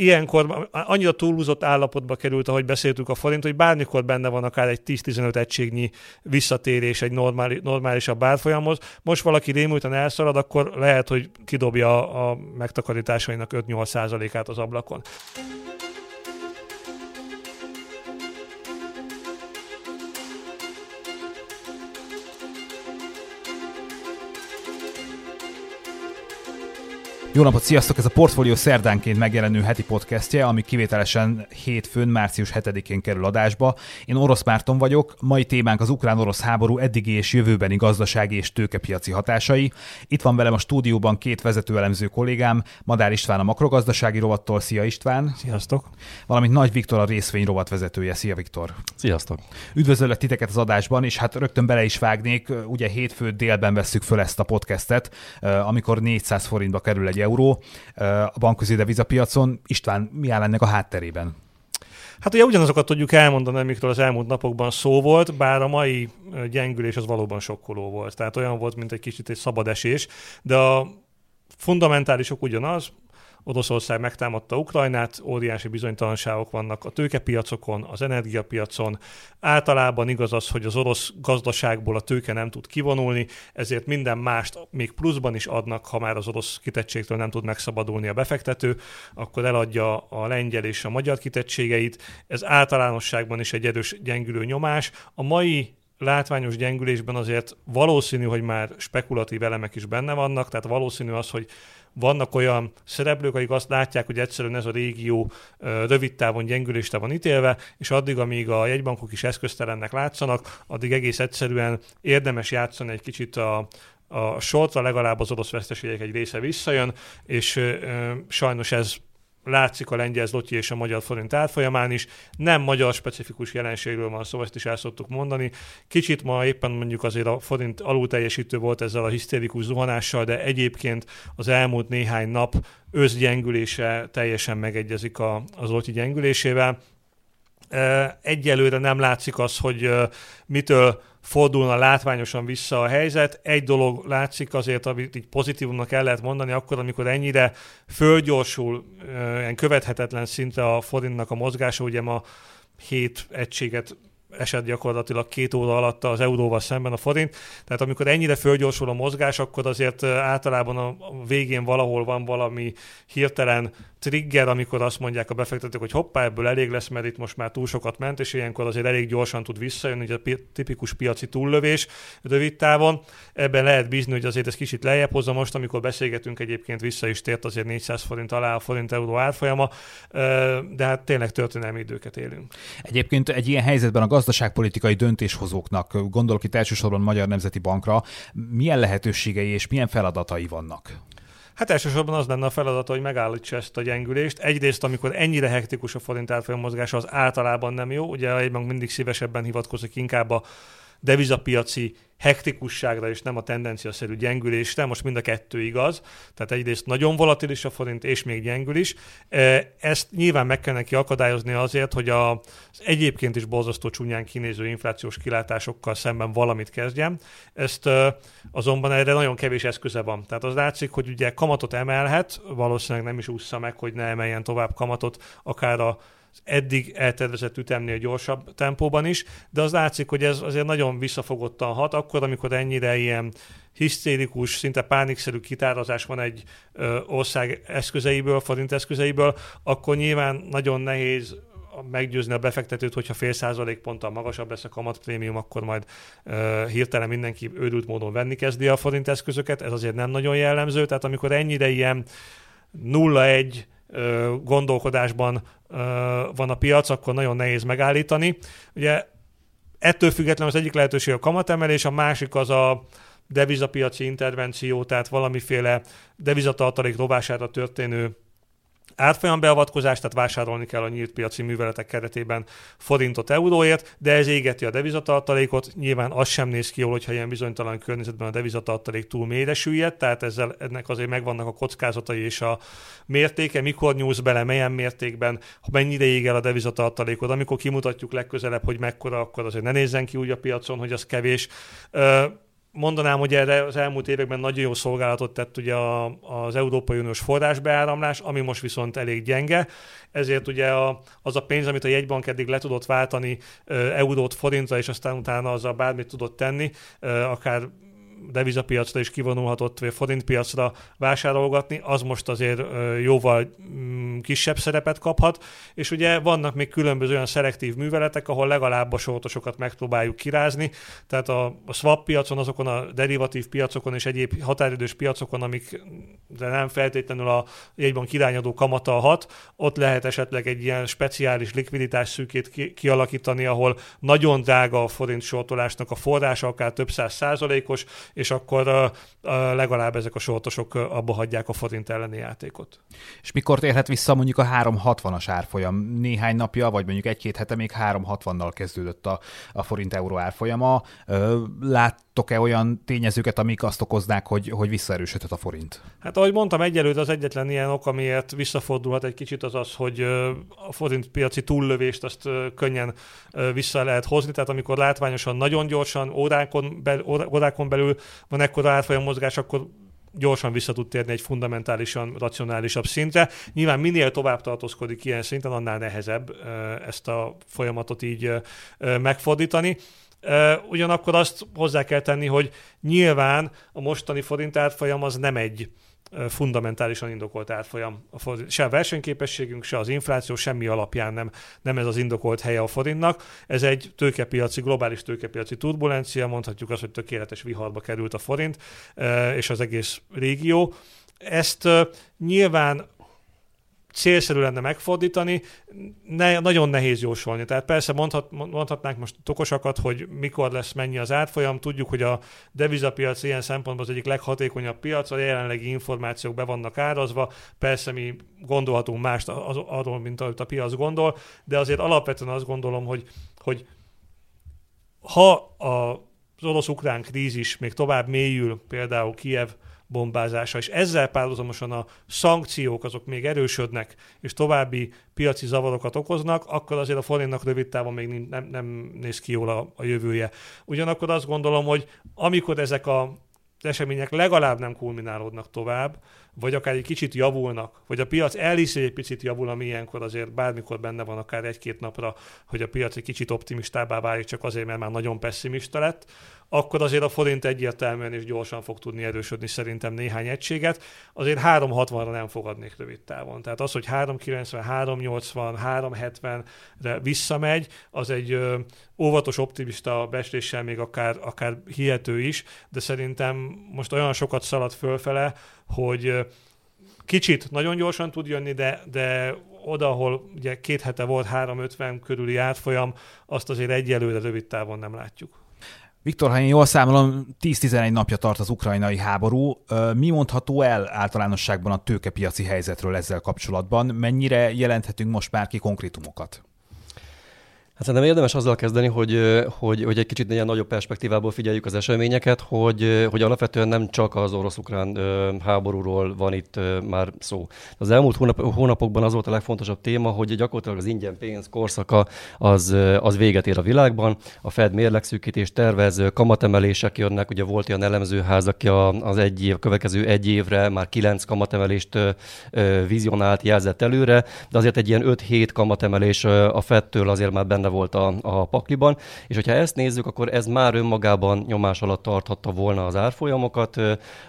ilyenkor annyira túlhúzott állapotba került, ahogy beszéltük a forint, hogy bármikor benne van akár egy 10-15 egységnyi visszatérés egy normális, normálisabb árfolyamhoz. Most valaki rémülten elszalad, akkor lehet, hogy kidobja a megtakarításainak 5-8 százalékát az ablakon. Jó napot, sziasztok! Ez a Portfolio szerdánként megjelenő heti podcastje, ami kivételesen hétfőn, március 7-én kerül adásba. Én Orosz Márton vagyok, mai témánk az ukrán-orosz háború eddigi és jövőbeni gazdasági és tőkepiaci hatásai. Itt van velem a stúdióban két vezetőelemző kollégám, Madár István a makrogazdasági rovattól, szia István! Sziasztok! Valamint Nagy Viktor a részvény rovat vezetője, szia Viktor! Sziasztok! Üdvözöllek titeket az adásban, és hát rögtön bele is vágnék, ugye hétfő délben vesszük föl ezt a podcastet, amikor 400 forintba kerül egy euró a bankközi devizapiacon. István, mi áll ennek a hátterében? Hát ugye ugyanazokat tudjuk elmondani, amikről az elmúlt napokban szó volt, bár a mai gyengülés az valóban sokkoló volt. Tehát olyan volt, mint egy kicsit egy szabad esés, de a fundamentálisok ugyanaz, Oroszország megtámadta Ukrajnát, óriási bizonytalanságok vannak a tőkepiacokon, az energiapiacon. Általában igaz az, hogy az orosz gazdaságból a tőke nem tud kivonulni, ezért minden mást még pluszban is adnak, ha már az orosz kitettségtől nem tud megszabadulni a befektető, akkor eladja a lengyel és a magyar kitettségeit. Ez általánosságban is egy erős gyengülő nyomás. A mai látványos gyengülésben azért valószínű, hogy már spekulatív elemek is benne vannak, tehát valószínű az, hogy vannak olyan szereplők, akik azt látják, hogy egyszerűen ez a régió rövid távon gyengülésre van ítélve, és addig, amíg a jegybankok is eszköztelennek látszanak, addig egész egyszerűen érdemes játszani egy kicsit a, a sortra legalább az orosz veszteségek egy része visszajön, és ö, sajnos ez látszik a lengyel zloty és a magyar forint árfolyamán is. Nem magyar specifikus jelenségről van szó, ezt is el szoktuk mondani. Kicsit ma éppen mondjuk azért a forint alul teljesítő volt ezzel a hisztérikus zuhanással, de egyébként az elmúlt néhány nap összgyengülése teljesen megegyezik a, az zloty gyengülésével. Egyelőre nem látszik az, hogy mitől fordulna látványosan vissza a helyzet. Egy dolog látszik azért, amit így pozitívumnak el lehet mondani, akkor, amikor ennyire fölgyorsul, ilyen követhetetlen szinte a forintnak a mozgása, ugye ma 7 egységet esett gyakorlatilag két óra alatt az euróval szemben a forint. Tehát amikor ennyire fölgyorsul a mozgás, akkor azért általában a végén valahol van valami hirtelen trigger, amikor azt mondják a befektetők, hogy hoppá, ebből elég lesz, mert itt most már túl sokat ment, és ilyenkor azért elég gyorsan tud visszajönni, hogy a pi- tipikus piaci túllövés rövid távon. Ebben lehet bízni, hogy azért ez kicsit lejjebb hozza most, amikor beszélgetünk egyébként vissza is tért azért 400 forint alá a forint euró árfolyama, de hát tényleg történelmi időket élünk. Egyébként egy ilyen helyzetben a gazdaságpolitikai döntéshozóknak, gondolok itt elsősorban Magyar Nemzeti Bankra, milyen lehetőségei és milyen feladatai vannak? Hát elsősorban az lenne a feladata, hogy megállítsa ezt a gyengülést. Egyrészt, amikor ennyire hektikus a forint árfolyam mozgása, az általában nem jó. Ugye a mindig szívesebben hivatkozik inkább a devizapiaci hektikusságra és nem a tendenciaszerű gyengülésre. Most mind a kettő igaz. Tehát egyrészt nagyon volatilis a forint, és még gyengül is. E, ezt nyilván meg kell neki akadályozni azért, hogy az egyébként is borzasztó csúnyán kinéző inflációs kilátásokkal szemben valamit kezdjen. Ezt e, azonban erre nagyon kevés eszköze van. Tehát az látszik, hogy ugye kamatot emelhet, valószínűleg nem is ússza meg, hogy ne emeljen tovább kamatot, akár a eddig eltervezett ütemnél gyorsabb tempóban is, de az látszik, hogy ez azért nagyon visszafogottan hat, akkor, amikor ennyire ilyen hisztérikus, szinte pánikszerű kitározás van egy ö, ország eszközeiből, forint eszközeiből, akkor nyilván nagyon nehéz meggyőzni a befektetőt, hogyha fél százalék ponttal magasabb lesz a kamatprémium, akkor majd ö, hirtelen mindenki őrült módon venni kezdi a forint eszközöket, ez azért nem nagyon jellemző, tehát amikor ennyire ilyen 0-1 gondolkodásban van a piac, akkor nagyon nehéz megállítani. Ugye ettől függetlenül az egyik lehetőség a kamatemelés, a másik az a devizapiaci intervenció, tehát valamiféle devizatartalék rovására történő árfolyambeavatkozás, tehát vásárolni kell a nyílt piaci műveletek keretében forintot euróért, de ez égeti a devizatartalékot. Nyilván az sem néz ki jól, hogyha ilyen bizonytalan környezetben a devizatartalék túl mélyre süllyed, tehát ezzel, ennek azért megvannak a kockázatai és a mértéke, mikor nyúlsz bele, milyen mértékben, mennyire ég el a devizatartalékod, amikor kimutatjuk legközelebb, hogy mekkora, akkor azért ne nézzen ki úgy a piacon, hogy az kevés mondanám, hogy erre az elmúlt években nagyon jó szolgálatot tett ugye az Európai Uniós forrásbeáramlás, ami most viszont elég gyenge, ezért ugye a, az a pénz, amit a jegybank eddig le tudott váltani eurót forintra, és aztán utána azzal bármit tudott tenni, akár devizapiacra is kivonulhatott, vagy forintpiacra vásárolgatni, az most azért jóval mm, kisebb szerepet kaphat, és ugye vannak még különböző olyan szelektív műveletek, ahol legalább a sortosokat megpróbáljuk kirázni, tehát a, a swap piacon, azokon a derivatív piacokon és egyéb határidős piacokon, amik de nem feltétlenül a jegyban kirányadó kamata hat, ott lehet esetleg egy ilyen speciális likviditás szűkét ki, kialakítani, ahol nagyon drága a forint sortolásnak a forrása, akár több száz százalékos, és akkor uh, legalább ezek a sortosok abba hagyják a forint elleni játékot. És mikor térhet vissza mondjuk a 360-as árfolyam? Néhány napja, vagy mondjuk egy-két hete még 360-nal kezdődött a, a forint-euró árfolyama. Láttok-e olyan tényezőket, amik azt okoznák, hogy, hogy visszaerősödhet a forint? Hát ahogy mondtam, egyelőtt az egyetlen ilyen ok, amiért visszafordulhat egy kicsit az az, hogy a forint piaci túllövést azt könnyen vissza lehet hozni, tehát amikor látványosan nagyon gyorsan, órákon, belül, órákon belül van ekkora árfolyam mozgás, akkor gyorsan vissza tud térni egy fundamentálisan racionálisabb szintre. Nyilván minél tovább tartózkodik ilyen szinten, annál nehezebb ezt a folyamatot így megfordítani. Ugyanakkor azt hozzá kell tenni, hogy nyilván a mostani forint árfolyam az nem egy fundamentálisan indokolt árfolyam. Se a versenyképességünk, se az infláció semmi alapján nem, nem ez az indokolt helye a forintnak. Ez egy tőkepiaci, globális tőkepiaci turbulencia, mondhatjuk azt, hogy tökéletes viharba került a forint és az egész régió. Ezt nyilván célszerű lenne megfordítani, ne, nagyon nehéz jósolni. Tehát persze mondhat, mondhatnánk most okosakat, hogy mikor lesz mennyi az árfolyam. Tudjuk, hogy a devizapiac ilyen szempontból az egyik leghatékonyabb piac, a jelenlegi információk be vannak árazva. Persze mi gondolhatunk mást arról, mint ahogy a piac gondol, de azért alapvetően azt gondolom, hogy, hogy ha a, az orosz-ukrán krízis még tovább mélyül, például Kiev bombázása, és ezzel párhuzamosan a szankciók azok még erősödnek, és további piaci zavarokat okoznak, akkor azért a forintnak rövid távon még nem, nem néz ki jól a, a jövője. Ugyanakkor azt gondolom, hogy amikor ezek a események legalább nem kulminálódnak tovább, vagy akár egy kicsit javulnak, vagy a piac elhiszi, egy picit javul, ami ilyenkor azért bármikor benne van akár egy-két napra, hogy a piac egy kicsit optimistábbá válik, csak azért, mert már nagyon pessimista lett, akkor azért a forint egyértelműen és gyorsan fog tudni erősödni szerintem néhány egységet. Azért 360-ra nem fogadnék rövid távon. Tehát az, hogy 390, 380, 370-re visszamegy, az egy ö, óvatos, optimista besléssel még akár, akár hihető is, de szerintem most olyan sokat szalad fölfele, hogy kicsit nagyon gyorsan tud jönni, de, de oda, ahol ugye két hete volt 350 körüli átfolyam, azt azért egyelőre rövid távon nem látjuk. Viktor, ha én jól számolom, 10-11 napja tart az ukrajnai háború. Mi mondható el általánosságban a tőkepiaci helyzetről ezzel kapcsolatban? Mennyire jelenthetünk most már ki konkrétumokat? Hát szerintem érdemes azzal kezdeni, hogy, hogy, hogy egy kicsit ilyen nagyobb perspektívából figyeljük az eseményeket, hogy, hogy alapvetően nem csak az orosz-ukrán háborúról van itt már szó. Az elmúlt hónap, hónapokban az volt a legfontosabb téma, hogy gyakorlatilag az ingyen pénz korszaka az, az véget ér a világban. A Fed mérlegszűkítés tervez, kamatemelések jönnek, ugye volt ilyen elemzőház, aki az egy év, következő egy évre már kilenc kamatemelést vizionált, jelzett előre, de azért egy ilyen 5-7 kamatemelés a Fedtől azért már benne volt a, a pakliban, és hogyha ezt nézzük, akkor ez már önmagában nyomás alatt tarthatta volna az árfolyamokat.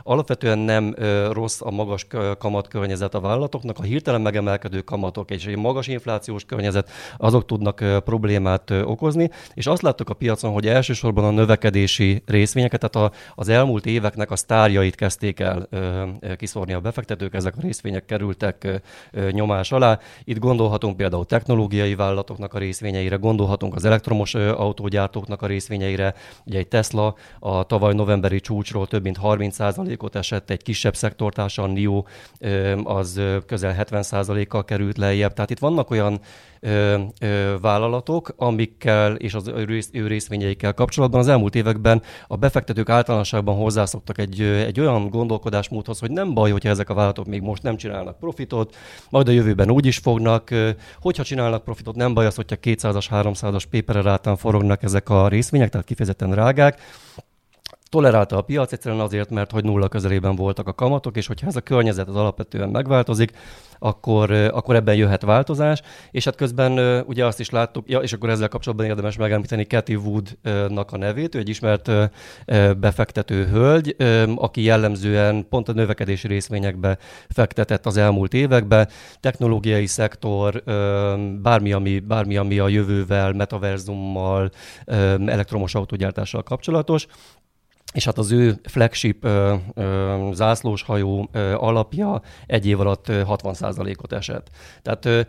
Alapvetően nem rossz a magas kamatkörnyezet a vállalatoknak, a hirtelen megemelkedő kamatok és egy magas inflációs környezet, azok tudnak problémát okozni, és azt láttuk a piacon, hogy elsősorban a növekedési részvényeket, tehát a, az elmúlt éveknek a sztárjait kezdték el kiszórni a befektetők, ezek a részvények kerültek nyomás alá. Itt gondolhatunk például technológiai vállalatoknak a részvényeire, gondolhatunk az elektromos autógyártóknak a részvényeire. Ugye egy Tesla a tavaly novemberi csúcsról több mint 30%-ot esett, egy kisebb szektortársa, a NIO, az közel 70%-kal került lejjebb. Tehát itt vannak olyan ö, ö, vállalatok, amikkel és az ő, rész, ő részvényeikkel kapcsolatban az elmúlt években a befektetők általánosságban hozzászoktak egy, egy olyan gondolkodásmódhoz, hogy nem baj, hogyha ezek a vállalatok még most nem csinálnak profitot, majd a jövőben úgy is fognak. Hogyha csinálnak profitot, nem baj az, hogyha 200-as, 300-as pépererátán forognak ezek a részvények, tehát kifejezetten rágák tolerálta a piac egyszerűen azért, mert hogy nulla közelében voltak a kamatok, és hogyha ez a környezet az alapvetően megváltozik, akkor, akkor ebben jöhet változás, és hát közben ugye azt is láttuk, ja, és akkor ezzel kapcsolatban érdemes megemlíteni Cathy Woodnak a nevét, ő egy ismert befektető hölgy, aki jellemzően pont a növekedési részvényekbe fektetett az elmúlt években, technológiai szektor, bármi, ami, bármi, ami a jövővel, metaverzummal, elektromos autógyártással kapcsolatos, és hát az ő flagship ö, ö, zászlóshajó ö, alapja egy év alatt 60%-ot esett. Tehát ö,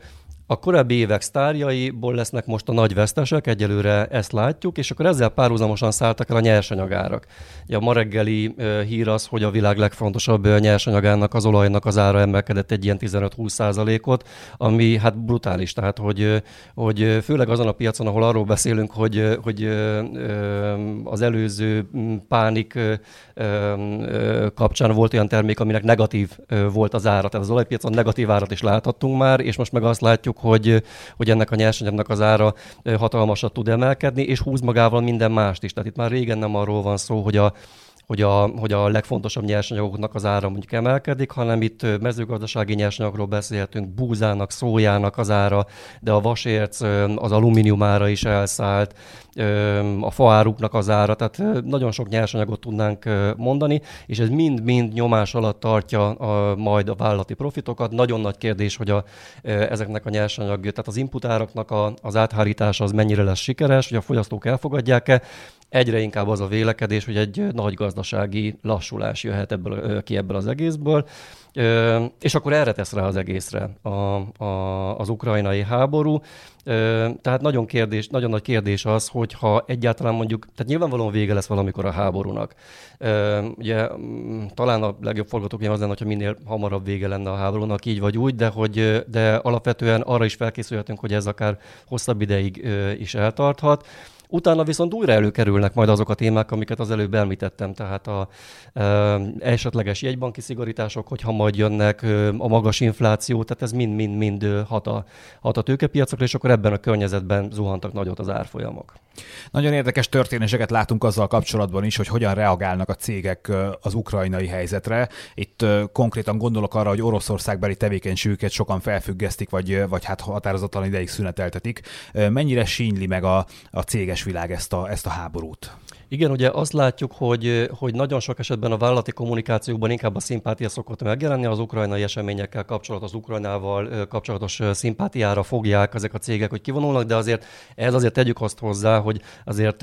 a korábbi évek sztárjaiból lesznek most a nagy vesztesek, egyelőre ezt látjuk, és akkor ezzel párhuzamosan szálltak el a nyersanyagárak. Ugye a ma reggeli hír az, hogy a világ legfontosabb nyersanyagának, az olajnak az ára emelkedett egy ilyen 15-20 százalékot, ami hát brutális. Tehát, hogy, hogy főleg azon a piacon, ahol arról beszélünk, hogy, hogy az előző pánik kapcsán volt olyan termék, aminek negatív volt az ára. Tehát az olajpiacon negatív árat is láthattunk már, és most meg azt látjuk, hogy, hogy ennek a nyersanyagnak az ára hatalmasat tud emelkedni, és húz magával minden mást is. Tehát itt már régen nem arról van szó, hogy a hogy a, hogy a legfontosabb nyersanyagoknak az ára mondjuk emelkedik, hanem itt mezőgazdasági nyersanyagról beszélhetünk, búzának, szójának az ára, de a vasérc, az alumínium ára is elszállt, a faáruknak az ára, tehát nagyon sok nyersanyagot tudnánk mondani, és ez mind-mind nyomás alatt tartja a, majd a vállalati profitokat. Nagyon nagy kérdés, hogy a, ezeknek a nyersanyag, tehát az inputáraknak a, az áthárítása az mennyire lesz sikeres, hogy a fogyasztók elfogadják-e, egyre inkább az a vélekedés, hogy egy nagy gazdasági lassulás jöhet ebből, ki ebből az egészből, és akkor erre tesz rá az egészre a, a, az ukrajnai háború. Tehát nagyon, kérdés, nagyon nagy kérdés az, hogy ha egyáltalán mondjuk, tehát nyilvánvalóan vége lesz valamikor a háborúnak. Ugye talán a legjobb forgatókönyv az lenne, hogyha minél hamarabb vége lenne a háborúnak, így vagy úgy, de, hogy, de alapvetően arra is felkészülhetünk, hogy ez akár hosszabb ideig is eltarthat. Utána viszont újra előkerülnek majd azok a témák, amiket az előbb említettem, tehát a e, esetleges jegybanki szigorítások, hogyha majd jönnek, a magas infláció, tehát ez mind-mind-mind hat a, hat a tőkepiacokra, és akkor ebben a környezetben zuhantak nagyot az árfolyamok. Nagyon érdekes történéseket látunk azzal kapcsolatban is, hogy hogyan reagálnak a cégek az ukrajnai helyzetre. Itt konkrétan gondolok arra, hogy Oroszországbeli tevékenységüket sokan felfüggesztik, vagy, vagy hát határozatlan ideig szüneteltetik. Mennyire sínyli meg a, a céges világ ezt a, ezt a háborút? Igen, ugye azt látjuk, hogy, hogy nagyon sok esetben a vállalati kommunikációkban inkább a szimpátia szokott megjelenni, az ukrajnai eseményekkel kapcsolatos, az Ukrajnával kapcsolatos szimpátiára fogják ezek a cégek, hogy kivonulnak, de azért ez azért tegyük azt hozzá, hogy azért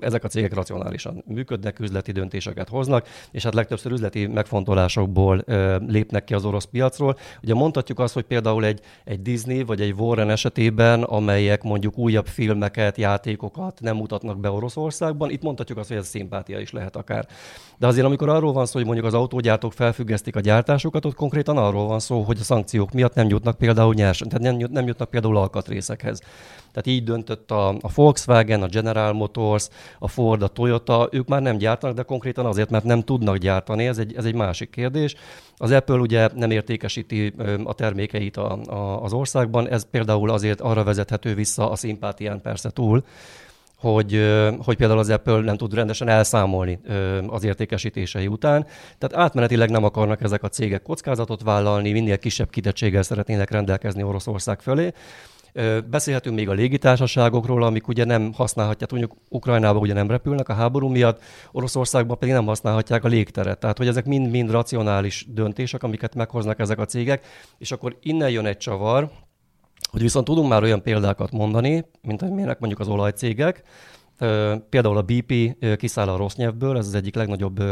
ezek a cégek racionálisan működnek, üzleti döntéseket hoznak, és hát legtöbbször üzleti megfontolásokból lépnek ki az orosz piacról. Ugye mondhatjuk azt, hogy például egy, egy Disney vagy egy Warren esetében, amelyek mondjuk újabb filmeket, játékokat nem mutatnak be Oroszországban, itt mondhatjuk mondhatjuk azt, hogy ez szimpátia is lehet akár. De azért, amikor arról van szó, hogy mondjuk az autógyártók felfüggesztik a gyártásukat, ott konkrétan arról van szó, hogy a szankciók miatt nem jutnak például nyers, tehát nem, nem jutnak például alkatrészekhez. Tehát így döntött a, a Volkswagen, a General Motors, a Ford, a Toyota, ők már nem gyártanak, de konkrétan azért, mert nem tudnak gyártani, ez egy, ez egy másik kérdés. Az Apple ugye nem értékesíti a termékeit a, a, az országban, ez például azért arra vezethető vissza a szimpátián persze túl, hogy, hogy például az Apple nem tud rendesen elszámolni az értékesítései után. Tehát átmenetileg nem akarnak ezek a cégek kockázatot vállalni, minél kisebb kitettséggel szeretnének rendelkezni Oroszország felé. Beszélhetünk még a légitársaságokról, amik ugye nem használhatják, mondjuk Ukrajnában ugye nem repülnek a háború miatt, Oroszországban pedig nem használhatják a légteret. Tehát, hogy ezek mind-mind racionális döntések, amiket meghoznak ezek a cégek, és akkor innen jön egy csavar, hogy viszont tudunk már olyan példákat mondani, mint amilyenek mondjuk az olajcégek, Például a BP kiszáll a rossz nyelvből, ez az egyik legnagyobb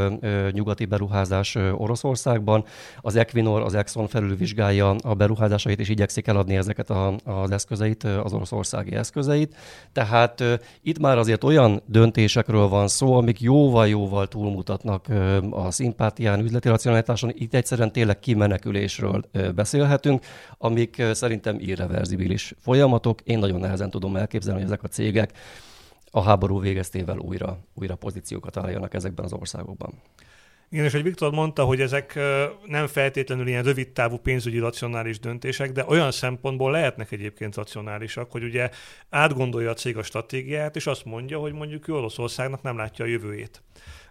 nyugati beruházás Oroszországban. Az Equinor, az Exxon felülvizsgálja a beruházásait, és igyekszik eladni ezeket a, az eszközeit, az oroszországi eszközeit. Tehát itt már azért olyan döntésekről van szó, amik jóval-jóval túlmutatnak a szimpátián, üzleti racionalitáson. Itt egyszerűen tényleg kimenekülésről beszélhetünk, amik szerintem irreverzibilis folyamatok. Én nagyon nehezen tudom elképzelni, hogy ezek a cégek a háború végeztével újra, újra pozíciókat álljanak ezekben az országokban. Igen, és hogy Viktor mondta, hogy ezek nem feltétlenül ilyen rövid távú pénzügyi racionális döntések, de olyan szempontból lehetnek egyébként racionálisak, hogy ugye átgondolja a cég a stratégiát, és azt mondja, hogy mondjuk Oroszországnak nem látja a jövőjét.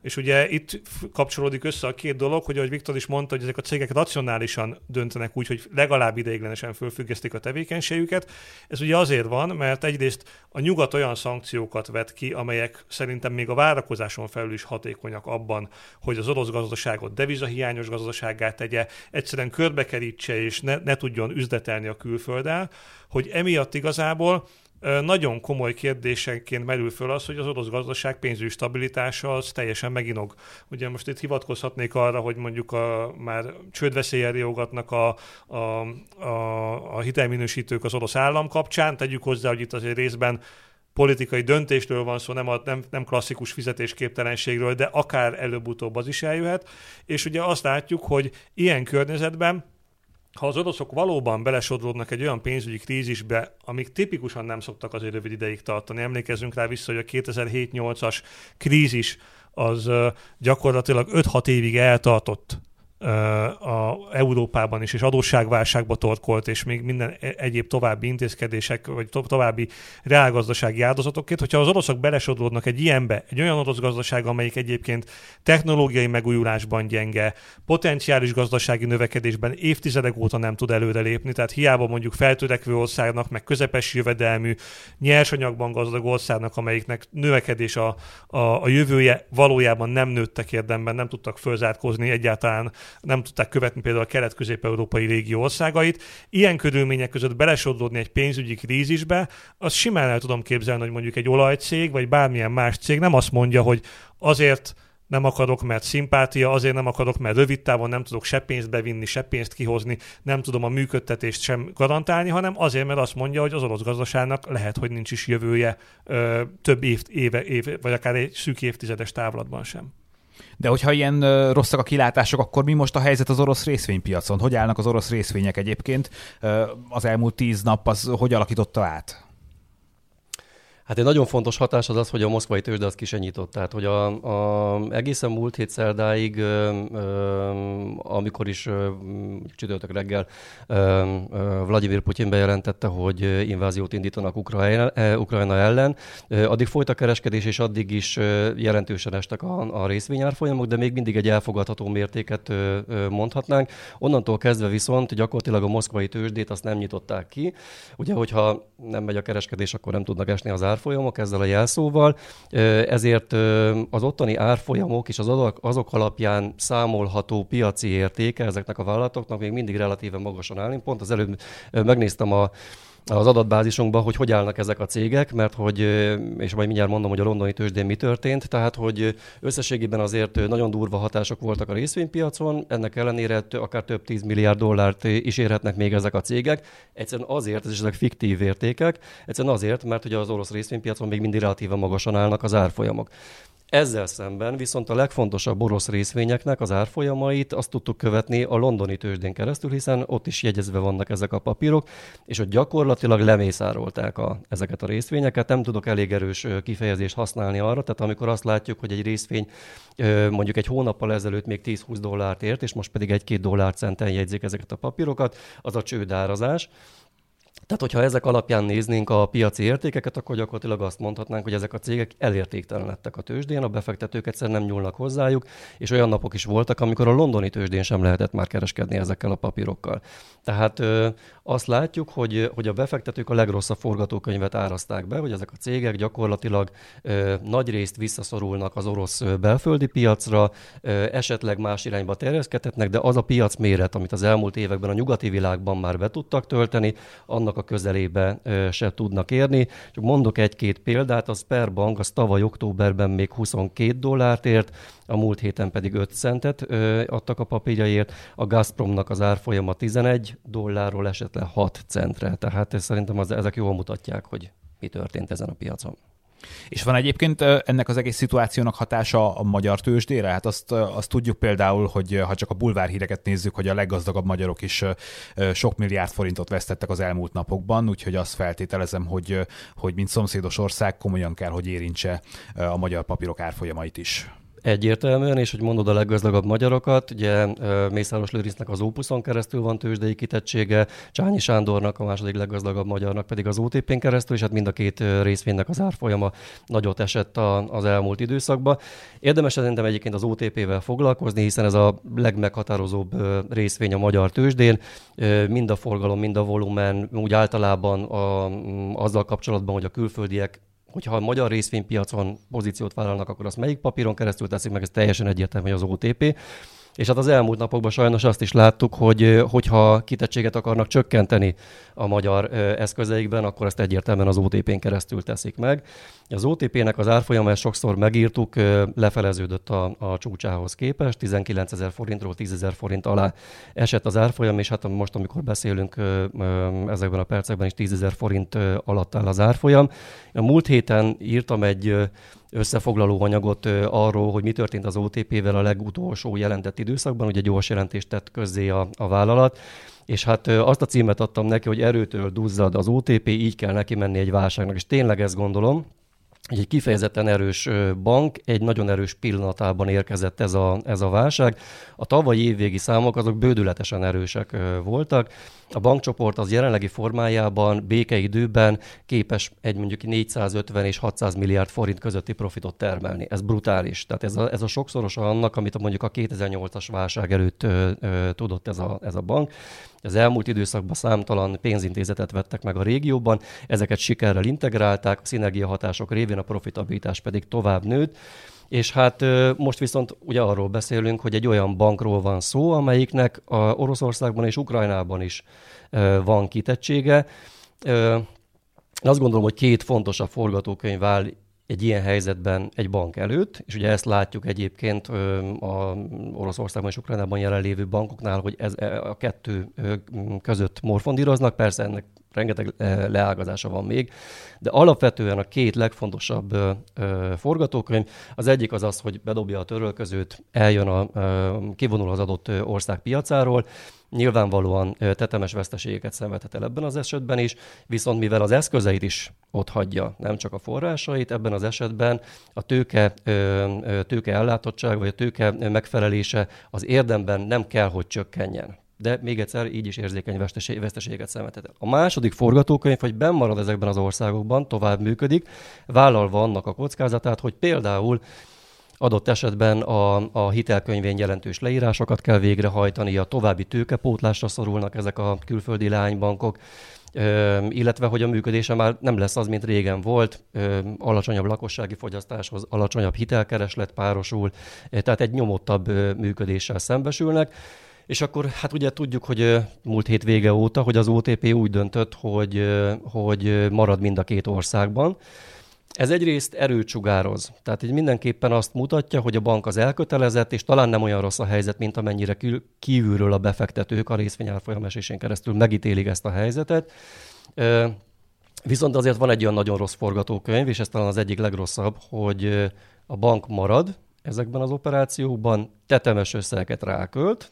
És ugye itt kapcsolódik össze a két dolog, hogy ahogy Viktor is mondta, hogy ezek a cégek racionálisan döntenek úgy, hogy legalább ideiglenesen fölfüggesztik a tevékenységüket. Ez ugye azért van, mert egyrészt a nyugat olyan szankciókat vet ki, amelyek szerintem még a várakozáson felül is hatékonyak abban, hogy az orosz gazdaságot devizahiányos gazdasággá tegye, egyszerűen körbekerítse és ne, ne tudjon üzletelni a külfölddel, hogy emiatt igazából nagyon komoly kérdésenként merül föl az, hogy az orosz gazdaság pénzügyi stabilitása az teljesen meginog. Ugye most itt hivatkozhatnék arra, hogy mondjuk a, már csődveszélyen riogatnak a, a, a, a hitelminősítők az orosz állam kapcsán, tegyük hozzá, hogy itt azért részben politikai döntésről van szó, nem, a, nem, nem klasszikus fizetésképtelenségről, de akár előbb-utóbb az is eljöhet. És ugye azt látjuk, hogy ilyen környezetben ha az oroszok valóban belesodródnak egy olyan pénzügyi krízisbe, amik tipikusan nem szoktak azért rövid ideig tartani, emlékezzünk rá vissza, hogy a 2007-8-as krízis az gyakorlatilag 5-6 évig eltartott a Európában is, és adósságválságba torkolt, és még minden e-, egyéb további intézkedések, vagy to- további reálgazdasági áldozatokért, hogyha az oroszok belesodródnak egy ilyenbe, egy olyan orosz gazdaság, amelyik egyébként technológiai megújulásban gyenge, potenciális gazdasági növekedésben évtizedek óta nem tud előrelépni, tehát hiába mondjuk feltörekvő országnak, meg közepes jövedelmű, nyersanyagban gazdag országnak, amelyiknek növekedés a, a, a jövője valójában nem nőttek érdemben, nem tudtak fölzárkózni egyáltalán nem tudták követni például a kelet-közép-európai régió országait. Ilyen körülmények között belesodródni egy pénzügyi krízisbe, az simán el tudom képzelni, hogy mondjuk egy olajcég, vagy bármilyen más cég nem azt mondja, hogy azért nem akarok, mert szimpátia, azért nem akarok, mert rövid távon nem tudok se pénzt bevinni, se pénzt kihozni, nem tudom a működtetést sem garantálni, hanem azért, mert azt mondja, hogy az orosz gazdaságnak lehet, hogy nincs is jövője ö, több év, éve, éve, vagy akár egy szűk évtizedes távlatban sem. De hogyha ilyen rosszak a kilátások, akkor mi most a helyzet az orosz részvénypiacon? Hogy állnak az orosz részvények egyébként? Az elmúlt tíz nap az hogy alakította át? Hát egy nagyon fontos hatás az az, hogy a moszkvai tőzsde az kisenyított. Tehát, hogy a, a, egészen múlt hét szerdáig, ö, ö, amikor is csütörtök reggel ö, ö, Vladimir Putyin bejelentette, hogy inváziót indítanak Ukrajna, Ukrajna ellen, ö, addig folyt a kereskedés, és addig is ö, jelentősen estek a, a részvényárfolyamok, de még mindig egy elfogadható mértéket ö, ö, mondhatnánk. Onnantól kezdve viszont gyakorlatilag a moszkvai tőzsdét azt nem nyitották ki. Ugye, hogyha nem megy a kereskedés, akkor nem tudnak esni az ár árfolyamok ezzel a jelszóval, ezért az ottani árfolyamok és az azok alapján számolható piaci értéke ezeknek a vállalatoknak még mindig relatíve magasan állni. Pont az előbb megnéztem a az adatbázisunkban, hogy hogy állnak ezek a cégek, mert hogy, és majd mindjárt mondom, hogy a londoni tőzsdén mi történt, tehát hogy összességében azért nagyon durva hatások voltak a részvénypiacon, ennek ellenére akár több 10 milliárd dollárt is érhetnek még ezek a cégek. Egyszerűen azért, és ezek fiktív értékek, egyszerűen azért, mert ugye az orosz részvénypiacon még mindig relatíve magasan állnak az árfolyamok. Ezzel szemben viszont a legfontosabb orosz részvényeknek az árfolyamait azt tudtuk követni a londoni tőzsdén keresztül, hiszen ott is jegyezve vannak ezek a papírok, és ott gyakorlatilag lemészárolták a, ezeket a részvényeket. Nem tudok elég erős kifejezést használni arra, tehát amikor azt látjuk, hogy egy részvény mondjuk egy hónappal ezelőtt még 10-20 dollárt ért, és most pedig egy-két dollár centen jegyzik ezeket a papírokat, az a csődárazás. Tehát, hogyha ezek alapján néznénk a piaci értékeket, akkor gyakorlatilag azt mondhatnánk, hogy ezek a cégek elértéktelenedtek a tőzsdén, a befektetők egyszerűen nem nyúlnak hozzájuk, és olyan napok is voltak, amikor a londoni tőzsdén sem lehetett már kereskedni ezekkel a papírokkal. Tehát ö, azt látjuk, hogy, hogy a befektetők a legrosszabb forgatókönyvet áraszták be, hogy ezek a cégek gyakorlatilag ö, nagy részt visszaszorulnak az orosz belföldi piacra, ö, esetleg más irányba terjeszkedhetnek, de az a piac méret, amit az elmúlt években a nyugati világban már be tudtak tölteni, annak a közelébe se tudnak érni. Csak mondok egy-két példát, a Sperbank az tavaly októberben még 22 dollárt ért, a múlt héten pedig 5 centet adtak a papírjaért, a Gazpromnak az árfolyama 11 dollárról esett le 6 centre, tehát ez szerintem az, ezek jól mutatják, hogy mi történt ezen a piacon. És van egyébként ennek az egész szituációnak hatása a magyar tőzsdére? Hát azt, azt tudjuk például, hogy ha csak a bulvárhíreket nézzük, hogy a leggazdagabb magyarok is sok milliárd forintot vesztettek az elmúlt napokban, úgyhogy azt feltételezem, hogy, hogy mint szomszédos ország komolyan kell, hogy érintse a magyar papírok árfolyamait is. Egyértelműen, és hogy mondod a leggazdagabb magyarokat, ugye Mészáros Lőrincnek az Opuson keresztül van tőzsdei kitettsége, Csányi Sándornak, a második leggazdagabb magyarnak pedig az OTP-n keresztül, és hát mind a két részvénynek az árfolyama nagyot esett az elmúlt időszakban. Érdemes szerintem egyébként az OTP-vel foglalkozni, hiszen ez a legmeghatározóbb részvény a magyar tőzsdén. Mind a forgalom, mind a volumen, úgy általában a, azzal kapcsolatban, hogy a külföldiek hogyha a magyar részvénypiacon pozíciót vállalnak, akkor azt melyik papíron keresztül teszik meg, ez teljesen egyértelmű, hogy az OTP. És hát az elmúlt napokban sajnos azt is láttuk, hogy hogyha kitettséget akarnak csökkenteni a magyar eszközeikben, akkor ezt egyértelműen az OTP-n keresztül teszik meg. Az OTP-nek az árfolyama, ezt sokszor megírtuk, lefeleződött a, a csúcsához képest, 19 ezer forintról 10 ezer forint alá esett az árfolyam, és hát most, amikor beszélünk ezekben a percekben is 10 ezer forint alatt áll az árfolyam. A múlt héten írtam egy összefoglaló anyagot arról, hogy mi történt az OTP-vel a legutolsó jelentett időszakban, ugye gyors jelentést tett közzé a, a vállalat, és hát azt a címet adtam neki, hogy erőtől duzzad az OTP, így kell neki menni egy válságnak, és tényleg ezt gondolom, egy kifejezetten erős bank, egy nagyon erős pillanatában érkezett ez a, ez a válság. A tavalyi évvégi számok azok bődületesen erősek voltak. A bankcsoport az jelenlegi formájában békeidőben képes egy mondjuk 450 és 600 milliárd forint közötti profitot termelni. Ez brutális. Tehát ez a, ez a sokszorosa annak, amit mondjuk a 2008-as válság előtt ö, ö, tudott ez a, ez a bank. Az elmúlt időszakban számtalan pénzintézetet vettek meg a régióban, ezeket sikerrel integrálták, a szinergiahatások révén a profitabilitás pedig tovább nőtt. És hát most viszont ugye arról beszélünk, hogy egy olyan bankról van szó, amelyiknek a Oroszországban és Ukrajnában is van kitettsége. Azt gondolom, hogy két fontosabb forgatókönyv áll egy ilyen helyzetben egy bank előtt, és ugye ezt látjuk egyébként a Oroszországban és Ukrajnában jelenlévő bankoknál, hogy ez e, a kettő között morfondíroznak, persze ennek rengeteg leágazása van még, de alapvetően a két legfontosabb forgatókönyv, az egyik az az, hogy bedobja a törölközőt, eljön a, kivonul az adott ország piacáról, Nyilvánvalóan tetemes veszteségeket szenvedhet el ebben az esetben is, viszont mivel az eszközeit is ott hagyja, nem csak a forrásait, ebben az esetben a tőke, tőke ellátottság vagy a tőke megfelelése az érdemben nem kell, hogy csökkenjen de még egyszer így is érzékeny veszteséget szenvedhet. A második forgatókönyv, hogy benn marad ezekben az országokban, tovább működik, vállalva annak a kockázatát, hogy például Adott esetben a, a hitelkönyvén jelentős leírásokat kell végrehajtani, a további tőkepótlásra szorulnak ezek a külföldi leánybankok, illetve hogy a működése már nem lesz az, mint régen volt, alacsonyabb lakossági fogyasztáshoz, alacsonyabb hitelkereslet párosul, tehát egy nyomottabb működéssel szembesülnek. És akkor hát ugye tudjuk, hogy múlt hét vége óta, hogy az OTP úgy döntött, hogy, hogy marad mind a két országban. Ez egyrészt erőt sugároz. Tehát így mindenképpen azt mutatja, hogy a bank az elkötelezett, és talán nem olyan rossz a helyzet, mint amennyire kívülről a befektetők a részvényárfolyam esésén keresztül megítélik ezt a helyzetet. Viszont azért van egy olyan nagyon rossz forgatókönyv, és ez talán az egyik legrosszabb, hogy a bank marad ezekben az operációkban, tetemes összeget rákölt,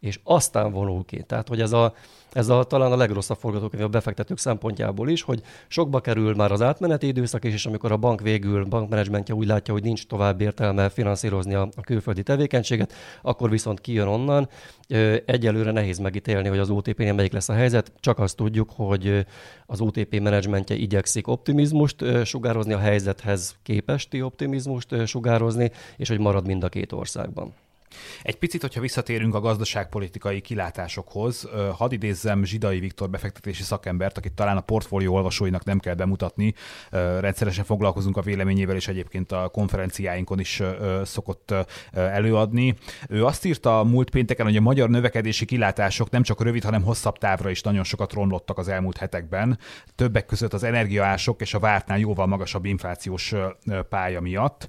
és aztán vonul ki. Tehát, hogy ez a, ez a, talán a legrosszabb forgatókönyv a befektetők szempontjából is, hogy sokba kerül már az átmeneti időszak is, és amikor a bank végül, bankmenedzsmentje úgy látja, hogy nincs tovább értelme finanszírozni a, a külföldi tevékenységet, akkor viszont kijön onnan. Egyelőre nehéz megítélni, hogy az OTP-nél melyik lesz a helyzet, csak azt tudjuk, hogy az OTP menedzsmentje igyekszik optimizmust sugározni, a helyzethez képesti optimizmust sugározni, és hogy marad mind a két országban. Egy picit, hogyha visszatérünk a gazdaságpolitikai kilátásokhoz, hadd idézzem Zsidai Viktor befektetési szakembert, akit talán a portfólió olvasóinak nem kell bemutatni. Rendszeresen foglalkozunk a véleményével, és egyébként a konferenciáinkon is szokott előadni. Ő azt írta múlt pénteken, hogy a magyar növekedési kilátások nem csak rövid, hanem hosszabb távra is nagyon sokat romlottak az elmúlt hetekben. Többek között az energiaások és a vártnál jóval magasabb inflációs pálya miatt.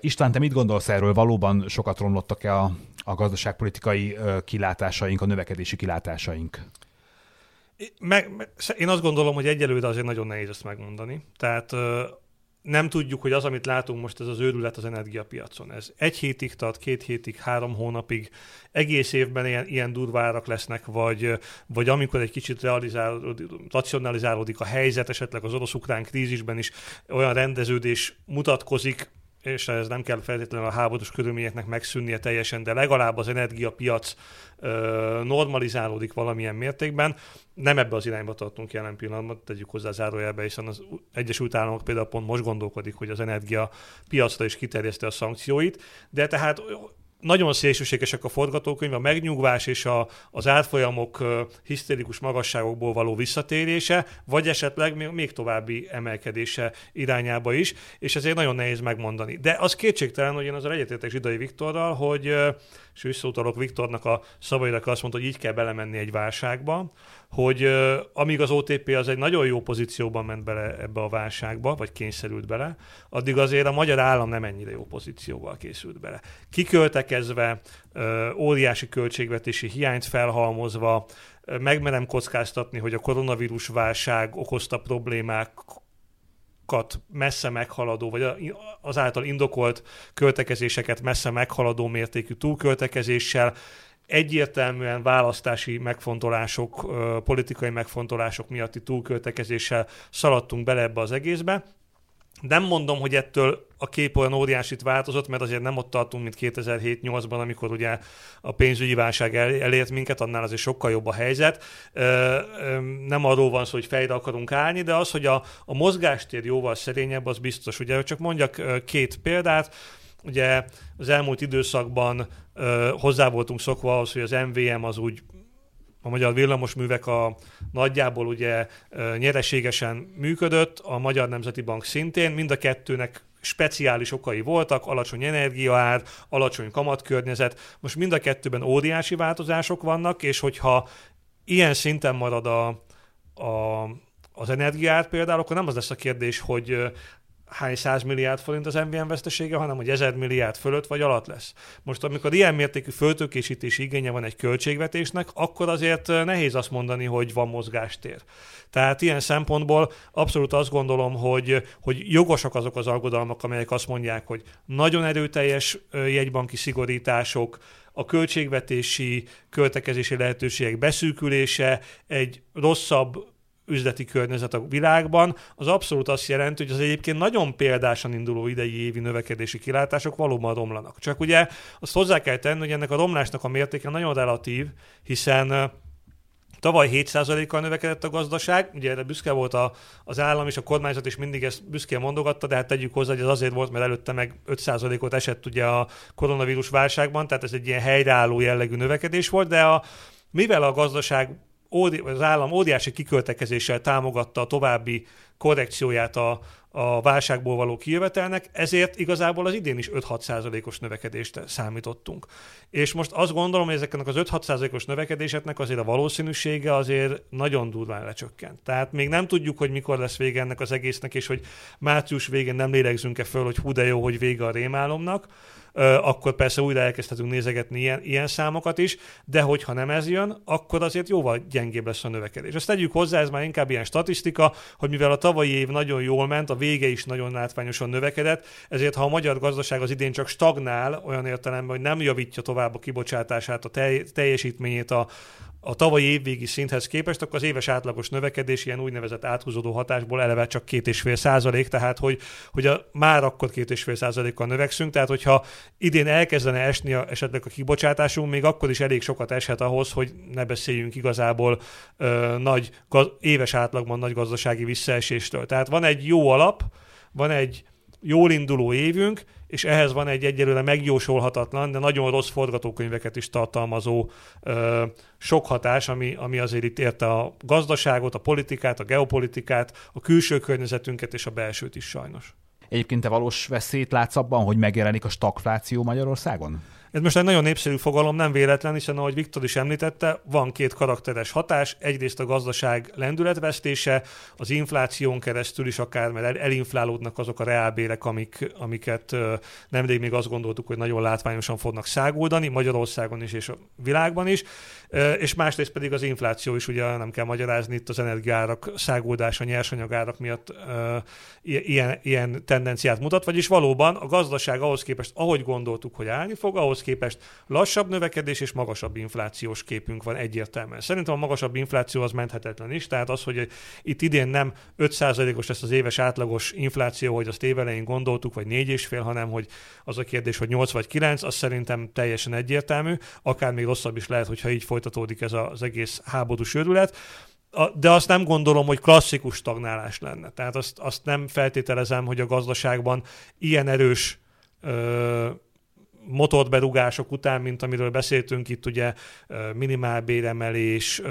István, te mit gondolsz erről? Valóban sokat romlottak a, a gazdaságpolitikai kilátásaink, a növekedési kilátásaink? Én azt gondolom, hogy egyelőre azért nagyon nehéz ezt megmondani. Tehát nem tudjuk, hogy az, amit látunk most, ez az őrület az energiapiacon. Ez egy hétig tart, két hétig, három hónapig, egész évben ilyen, ilyen durvárak lesznek, vagy, vagy amikor egy kicsit realizálódik, racionalizálódik a helyzet, esetleg az orosz-ukrán krízisben is olyan rendeződés mutatkozik, és ez nem kell feltétlenül a háborús körülményeknek megszűnnie teljesen, de legalább az energiapiac normalizálódik valamilyen mértékben. Nem ebbe az irányba tartunk jelen pillanatban, tegyük hozzá zárójelbe, hiszen az Egyesült Államok például pont most gondolkodik, hogy az energiapiacra is kiterjeszte a szankcióit, de tehát nagyon szélsőségesek a forgatókönyv, a megnyugvás és a, az árfolyamok hisztérikus magasságokból való visszatérése, vagy esetleg még, további emelkedése irányába is, és ezért nagyon nehéz megmondani. De az kétségtelen, hogy én az egyetértek Zsidai Viktorral, hogy és visszautalok Viktornak a szavaira, azt mondta, hogy így kell belemenni egy válságba, hogy amíg az OTP az egy nagyon jó pozícióban ment bele ebbe a válságba, vagy kényszerült bele, addig azért a magyar állam nem ennyire jó pozícióval készült bele. Kiköltekezve, óriási költségvetési hiányt felhalmozva, megmerem kockáztatni, hogy a koronavírus válság okozta problémák kat messze meghaladó, vagy azáltal indokolt költekezéseket messze meghaladó mértékű túlköltekezéssel, egyértelműen választási megfontolások, politikai megfontolások miatti túlköltekezéssel szaladtunk bele ebbe az egészbe. Nem mondom, hogy ettől a kép olyan óriásit változott, mert azért nem ott tartunk, mint 2007-8-ban, amikor ugye a pénzügyi válság elért minket, annál azért sokkal jobb a helyzet. Nem arról van szó, hogy fejre akarunk állni, de az, hogy a, a mozgástér jóval szerényebb, az biztos. Ugye csak mondjak két példát, ugye az elmúlt időszakban hozzá voltunk szokva ahhoz, hogy az MVM az úgy a magyar villamosművek a nagyjából ugye nyereségesen működött, a Magyar Nemzeti Bank szintén, mind a kettőnek speciális okai voltak, alacsony energiaár, alacsony kamatkörnyezet. Most mind a kettőben óriási változások vannak, és hogyha ilyen szinten marad a, a, az energiaár például, akkor nem az lesz a kérdés, hogy hány száz milliárd forint az MVM vesztesége, hanem hogy ezer milliárd fölött vagy alatt lesz. Most amikor ilyen mértékű föltőkésítési igénye van egy költségvetésnek, akkor azért nehéz azt mondani, hogy van mozgástér. Tehát ilyen szempontból abszolút azt gondolom, hogy, hogy jogosak azok az aggodalmak, amelyek azt mondják, hogy nagyon erőteljes jegybanki szigorítások, a költségvetési, költekezési lehetőségek beszűkülése, egy rosszabb üzleti környezet a világban, az abszolút azt jelenti, hogy az egyébként nagyon példásan induló idei évi növekedési kilátások valóban romlanak. Csak ugye azt hozzá kell tenni, hogy ennek a romlásnak a mértéke nagyon relatív, hiszen Tavaly 7%-kal növekedett a gazdaság, ugye erre büszke volt a, az állam és a kormányzat is mindig ezt büszkén mondogatta, de hát tegyük hozzá, hogy ez azért volt, mert előtte meg 5%-ot esett ugye a koronavírus válságban, tehát ez egy ilyen helyreálló jellegű növekedés volt, de a, mivel a gazdaság az állam óriási kiköltekezéssel támogatta a további korrekcióját a, a válságból való kijövetelnek, ezért igazából az idén is 5-6 százalékos növekedést számítottunk. És most azt gondolom, hogy ezeknek az 5-6 százalékos növekedéseknek azért a valószínűsége azért nagyon durván lecsökkent. Tehát még nem tudjuk, hogy mikor lesz vége ennek az egésznek, és hogy március végén nem lélegzünk-e föl, hogy hú de jó, hogy vége a rémálomnak, akkor persze újra elkezdhetünk nézegetni ilyen, ilyen számokat is, de hogyha nem ez jön, akkor azért jóval gyengébb lesz a növekedés. Azt tegyük hozzá, ez már inkább ilyen statisztika, hogy mivel a tavalyi év nagyon jól ment, a vége is nagyon látványosan növekedett, ezért ha a magyar gazdaság az idén csak stagnál, olyan értelemben, hogy nem javítja tovább a kibocsátását, a teljesítményét a, a tavalyi évvégi szinthez képest, akkor az éves átlagos növekedés ilyen úgynevezett áthúzódó hatásból eleve csak két és fél százalék, tehát hogy, hogy a, már akkor két és fél százalékkal növekszünk, tehát hogyha idén elkezdene esni a, esetleg a kibocsátásunk, még akkor is elég sokat eshet ahhoz, hogy ne beszéljünk igazából ö, nagy, gaz, éves átlagban nagy gazdasági visszaeséstől. Tehát van egy jó alap, van egy jól induló évünk, és ehhez van egy egyelőre megjósolhatatlan, de nagyon rossz forgatókönyveket is tartalmazó ö, sok hatás, ami, ami azért itt érte a gazdaságot, a politikát, a geopolitikát, a külső környezetünket és a belsőt is sajnos. Egyébként te valós veszélyt látsz abban, hogy megjelenik a stagfláció Magyarországon? Ez most egy nagyon népszerű fogalom, nem véletlen, hiszen ahogy Viktor is említette, van két karakteres hatás. Egyrészt a gazdaság lendületvesztése, az infláción keresztül is akár, mert elinflálódnak azok a reálbérek, amik, amiket nemrég még azt gondoltuk, hogy nagyon látványosan fognak száguldani, Magyarországon is és a világban is. És másrészt pedig az infláció is, ugye nem kell magyarázni, itt az energiárak száguldása, nyersanyagárak miatt ilyen, ilyen tendenciát mutat, vagyis valóban a gazdaság ahhoz képest, ahogy gondoltuk, hogy állni fog, ahhoz képest lassabb növekedés és magasabb inflációs képünk van egyértelműen. Szerintem a magasabb infláció az menthetetlen is, tehát az, hogy itt idén nem 5%-os lesz az éves átlagos infláció, hogy azt évelején gondoltuk, vagy 4,5, hanem hogy az a kérdés, hogy 8 vagy 9, az szerintem teljesen egyértelmű, akár még rosszabb is lehet, hogyha így folytatódik ez az egész háborús őrület de azt nem gondolom, hogy klasszikus stagnálás lenne. Tehát azt, azt nem feltételezem, hogy a gazdaságban ilyen erős motorberugások után, mint amiről beszéltünk itt, ugye minimálbéremelés,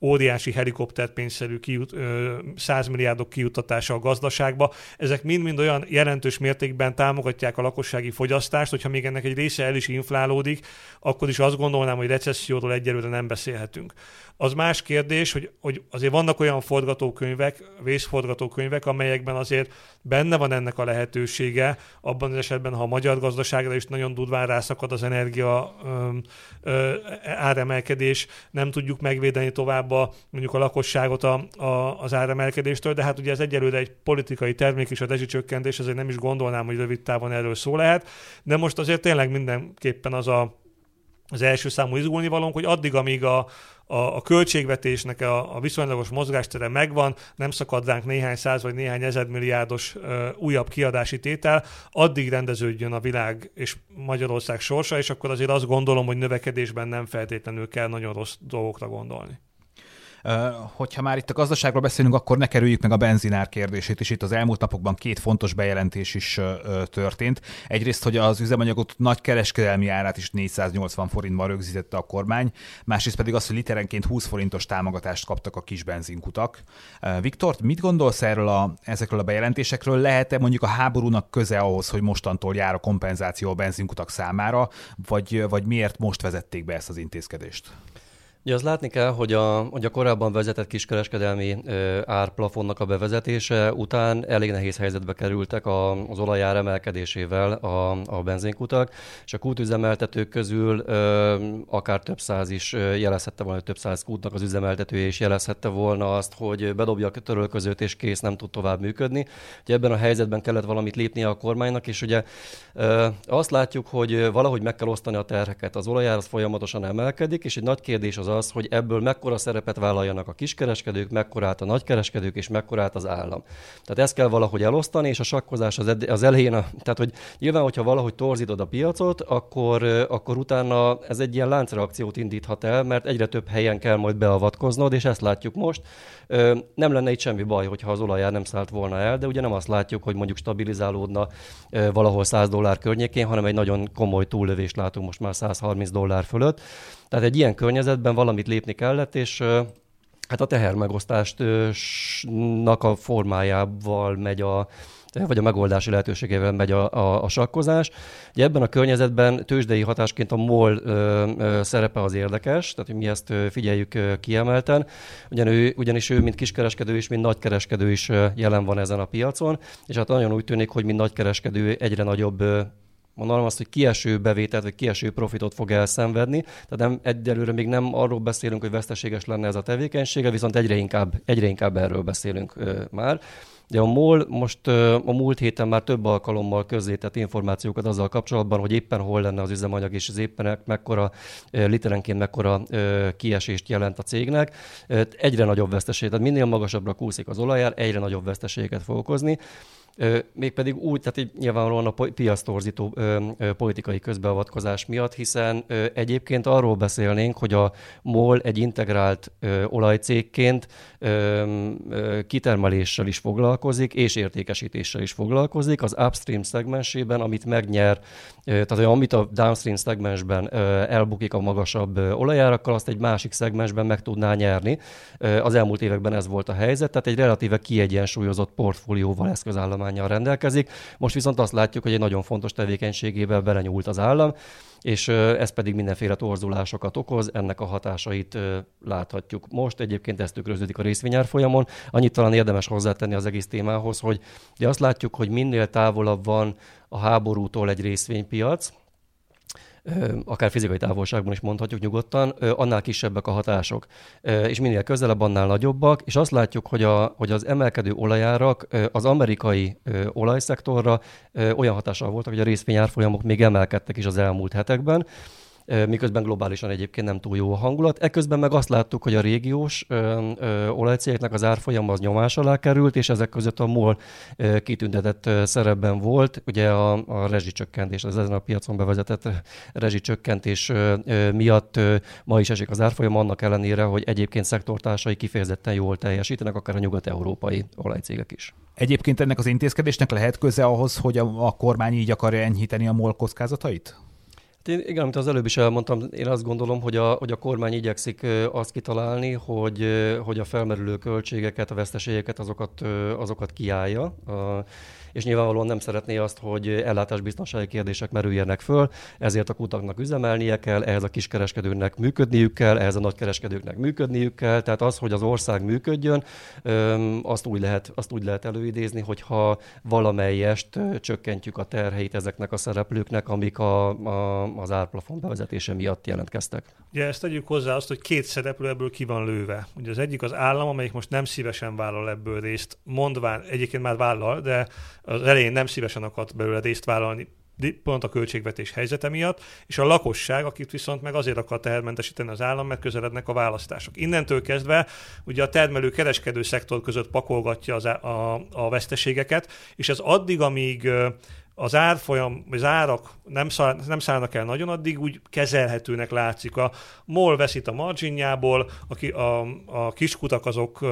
óriási helikopterpénzszerű kijut, 100 milliárdok kijutatása a gazdaságba, ezek mind-mind olyan jelentős mértékben támogatják a lakossági fogyasztást, hogyha még ennek egy része el is inflálódik, akkor is azt gondolnám, hogy recesszióról egyelőre nem beszélhetünk. Az más kérdés, hogy, hogy azért vannak olyan forgatókönyvek, vészforgatókönyvek, amelyekben azért benne van ennek a lehetősége, abban az esetben, ha a magyar gazdaságra is nagyon durván rászakad az energia ö, áremelkedés, nem tudjuk megvédeni tovább a, mondjuk a lakosságot a, a, az áremelkedéstől, de hát ugye ez egyelőre egy politikai termék és a rezsicsökkentés, ezért nem is gondolnám, hogy rövid távon erről szó lehet, de most azért tényleg mindenképpen az a, az első számú izgulnivalónk, hogy addig, amíg a, a, a költségvetésnek a, a viszonylagos mozgástere megvan, nem szakad ránk néhány száz vagy néhány ezredmilliárdos ö, újabb kiadási tétel, addig rendeződjön a világ és Magyarország sorsa, és akkor azért azt gondolom, hogy növekedésben nem feltétlenül kell nagyon rossz dolgokra gondolni. Hogyha már itt a gazdaságról beszélünk, akkor ne kerüljük meg a benzinár kérdését is. Itt az elmúlt napokban két fontos bejelentés is történt. Egyrészt, hogy az üzemanyagot nagy kereskedelmi árát is 480 forintban rögzítette a kormány, másrészt pedig az, hogy literenként 20 forintos támogatást kaptak a kis benzinkutak. Viktor, mit gondolsz erről a, ezekről a bejelentésekről? Lehet-e mondjuk a háborúnak köze ahhoz, hogy mostantól jár a kompenzáció a benzinkutak számára, vagy, vagy miért most vezették be ezt az intézkedést? Ugye azt látni kell, hogy a, hogy a korábban vezetett kiskereskedelmi ö, árplafonnak a bevezetése után elég nehéz helyzetbe kerültek a, az olajár emelkedésével a, a benzinkutak, és a kútüzemeltetők közül ö, akár több száz is jelezhette volna, több száz kútnak az üzemeltetője is jelezhette volna azt, hogy bedobja a törölközőt és kész, nem tud tovább működni. Ugye ebben a helyzetben kellett valamit lépnie a kormánynak, és ugye ö, azt látjuk, hogy valahogy meg kell osztani a terheket. Az olajár az folyamatosan emelkedik, és egy nagy kérdés az az, hogy ebből mekkora szerepet vállaljanak a kiskereskedők, mekkorát a nagykereskedők, és mekkorát az állam. Tehát ezt kell valahogy elosztani, és a sakkozás az, ed- az elején, a, tehát hogy nyilván, hogyha valahogy torzítod a piacot, akkor, akkor utána ez egy ilyen láncreakciót indíthat el, mert egyre több helyen kell majd beavatkoznod, és ezt látjuk most. Nem lenne itt semmi baj, hogyha az olajár nem szállt volna el, de ugye nem azt látjuk, hogy mondjuk stabilizálódna valahol 100 dollár környékén, hanem egy nagyon komoly túllövést látunk most már 130 dollár fölött. Tehát egy ilyen környezetben valamit lépni kellett, és hát a tehermegosztásnak a formájával megy a, vagy a megoldási lehetőségével megy a, a, a sakkozás. Ugye ebben a környezetben tőzsdei hatásként a MOL ö, ö, szerepe az érdekes, tehát mi ezt figyeljük ö, kiemelten, ugyan ő, ugyanis ő, mint kiskereskedő is, mint nagykereskedő is jelen van ezen a piacon, és hát nagyon úgy tűnik, hogy mint nagykereskedő egyre nagyobb mondanom azt, hogy kieső bevételt, vagy kieső profitot fog elszenvedni. Tehát nem, egyelőre még nem arról beszélünk, hogy veszteséges lenne ez a tevékenysége, viszont egyre inkább, egyre inkább erről beszélünk ö, már. De a MOL most a múlt héten már több alkalommal közzétett információkat azzal kapcsolatban, hogy éppen hol lenne az üzemanyag, és az éppen mekkora, literenként mekkora kiesést jelent a cégnek. Egyre nagyobb veszteség, tehát minél magasabbra kúszik az olajár, egyre nagyobb veszteséget fog okozni mégpedig úgy, tehát így nyilvánvalóan a piasztorzító politikai közbeavatkozás miatt, hiszen egyébként arról beszélnénk, hogy a MOL egy integrált olajcégként kitermeléssel is foglalkozik, és értékesítéssel is foglalkozik. Az upstream szegmensében, amit megnyer, tehát amit a downstream szegmensben elbukik a magasabb olajárakkal, azt egy másik szegmensben meg tudná nyerni. Az elmúlt években ez volt a helyzet, tehát egy relatíve kiegyensúlyozott portfólióval eszközállomány tudományjal rendelkezik. Most viszont azt látjuk, hogy egy nagyon fontos tevékenységébe belenyúlt az állam, és ez pedig mindenféle torzulásokat okoz, ennek a hatásait láthatjuk most. Egyébként ez tükröződik a részvényár folyamon. Annyit talán érdemes hozzátenni az egész témához, hogy azt látjuk, hogy minél távolabb van a háborútól egy részvénypiac, akár fizikai távolságban is mondhatjuk nyugodtan, annál kisebbek a hatások. És minél közelebb, annál nagyobbak, és azt látjuk, hogy, a, hogy az emelkedő olajárak az amerikai olajszektorra olyan hatással voltak, hogy a részvényárfolyamok még emelkedtek is az elmúlt hetekben, miközben globálisan egyébként nem túl jó a hangulat. Ekközben meg azt láttuk, hogy a régiós olajcégeknek az árfolyam az nyomás alá került, és ezek között a MOL kitüntetett szerepben volt. Ugye a, a rezsicsökkentés, az ezen a piacon bevezetett rezsicsökkentés miatt ma is esik az árfolyam, annak ellenére, hogy egyébként szektortársai kifejezetten jól teljesítenek, akár a nyugat-európai olajcégek is. Egyébként ennek az intézkedésnek lehet köze ahhoz, hogy a, a kormány így akarja enyhíteni a MOL kockázatait? Én, igen, amit az előbb is elmondtam, én azt gondolom, hogy a, hogy a kormány igyekszik azt kitalálni, hogy, hogy a felmerülő költségeket, a veszteségeket, azokat, azokat kiállja és nyilvánvalóan nem szeretné azt, hogy ellátásbiztonsági kérdések merüljenek föl, ezért a kutaknak üzemelnie kell, ehhez a kiskereskedőnek működniük kell, ehhez a nagykereskedőknek működniük kell, tehát az, hogy az ország működjön, azt úgy lehet, azt úgy lehet előidézni, hogyha valamelyest csökkentjük a terheit ezeknek a szereplőknek, amik a, a, az árplafon bevezetése miatt jelentkeztek. Ugye ezt tegyük hozzá azt, hogy két szereplő ebből ki van lőve. Ugye az egyik az állam, amelyik most nem szívesen vállal ebből részt, mondván, egyébként már vállal, de az elején nem szívesen akart belőle részt vállalni, pont a költségvetés helyzete miatt, és a lakosság, akit viszont meg azért akar tehermentesíteni az állam, mert közelednek a választások. Innentől kezdve ugye a termelő kereskedő szektor között pakolgatja az, a, a veszteségeket, és ez addig, amíg az árfolyam, az árak nem, száll, nem szállnak el nagyon, addig úgy kezelhetőnek látszik. A MOL veszít a marginjából, a, a, a kiskutak azok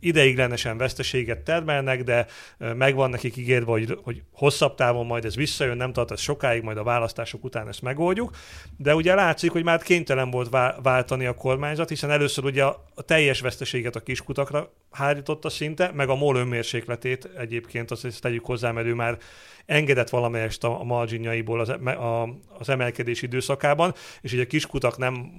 ideiglenesen veszteséget termelnek, de megvan nekik ígérve, hogy, hogy hosszabb távon majd ez visszajön, nem tart ez sokáig, majd a választások után ezt megoldjuk. De ugye látszik, hogy már kénytelen volt váltani a kormányzat, hiszen először ugye a, teljes veszteséget a kiskutakra hárította szinte, meg a MOL önmérsékletét egyébként, azt tegyük hozzá, mert ő már engedett valamelyest a, marginjaiból az, a, az emelkedés időszakában, és ugye a kiskutak nem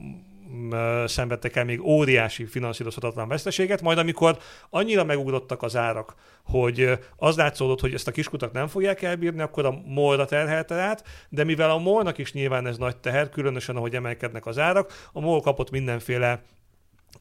szenvedtek el még óriási finanszírozhatatlan veszteséget, majd amikor annyira megugrottak az árak, hogy az látszódott, hogy ezt a kiskutak nem fogják elbírni, akkor a molra terhelte át, de mivel a molnak is nyilván ez nagy teher, különösen ahogy emelkednek az árak, a mol kapott mindenféle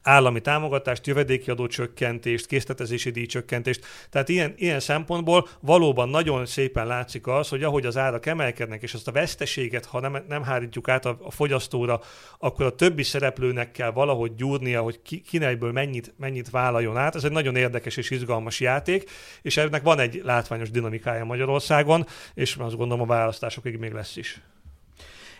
állami támogatást, jövedéki adó csökkentést, készletezési díjcsökkentést. Tehát ilyen, ilyen szempontból valóban nagyon szépen látszik az, hogy ahogy az árak emelkednek, és azt a veszteséget, ha nem, nem hárítjuk át a, a fogyasztóra, akkor a többi szereplőnek kell valahogy gyúrnia, hogy ki, kinejből mennyit, mennyit vállaljon át. Ez egy nagyon érdekes és izgalmas játék, és ennek van egy látványos dinamikája Magyarországon, és azt gondolom a választásokig még lesz is.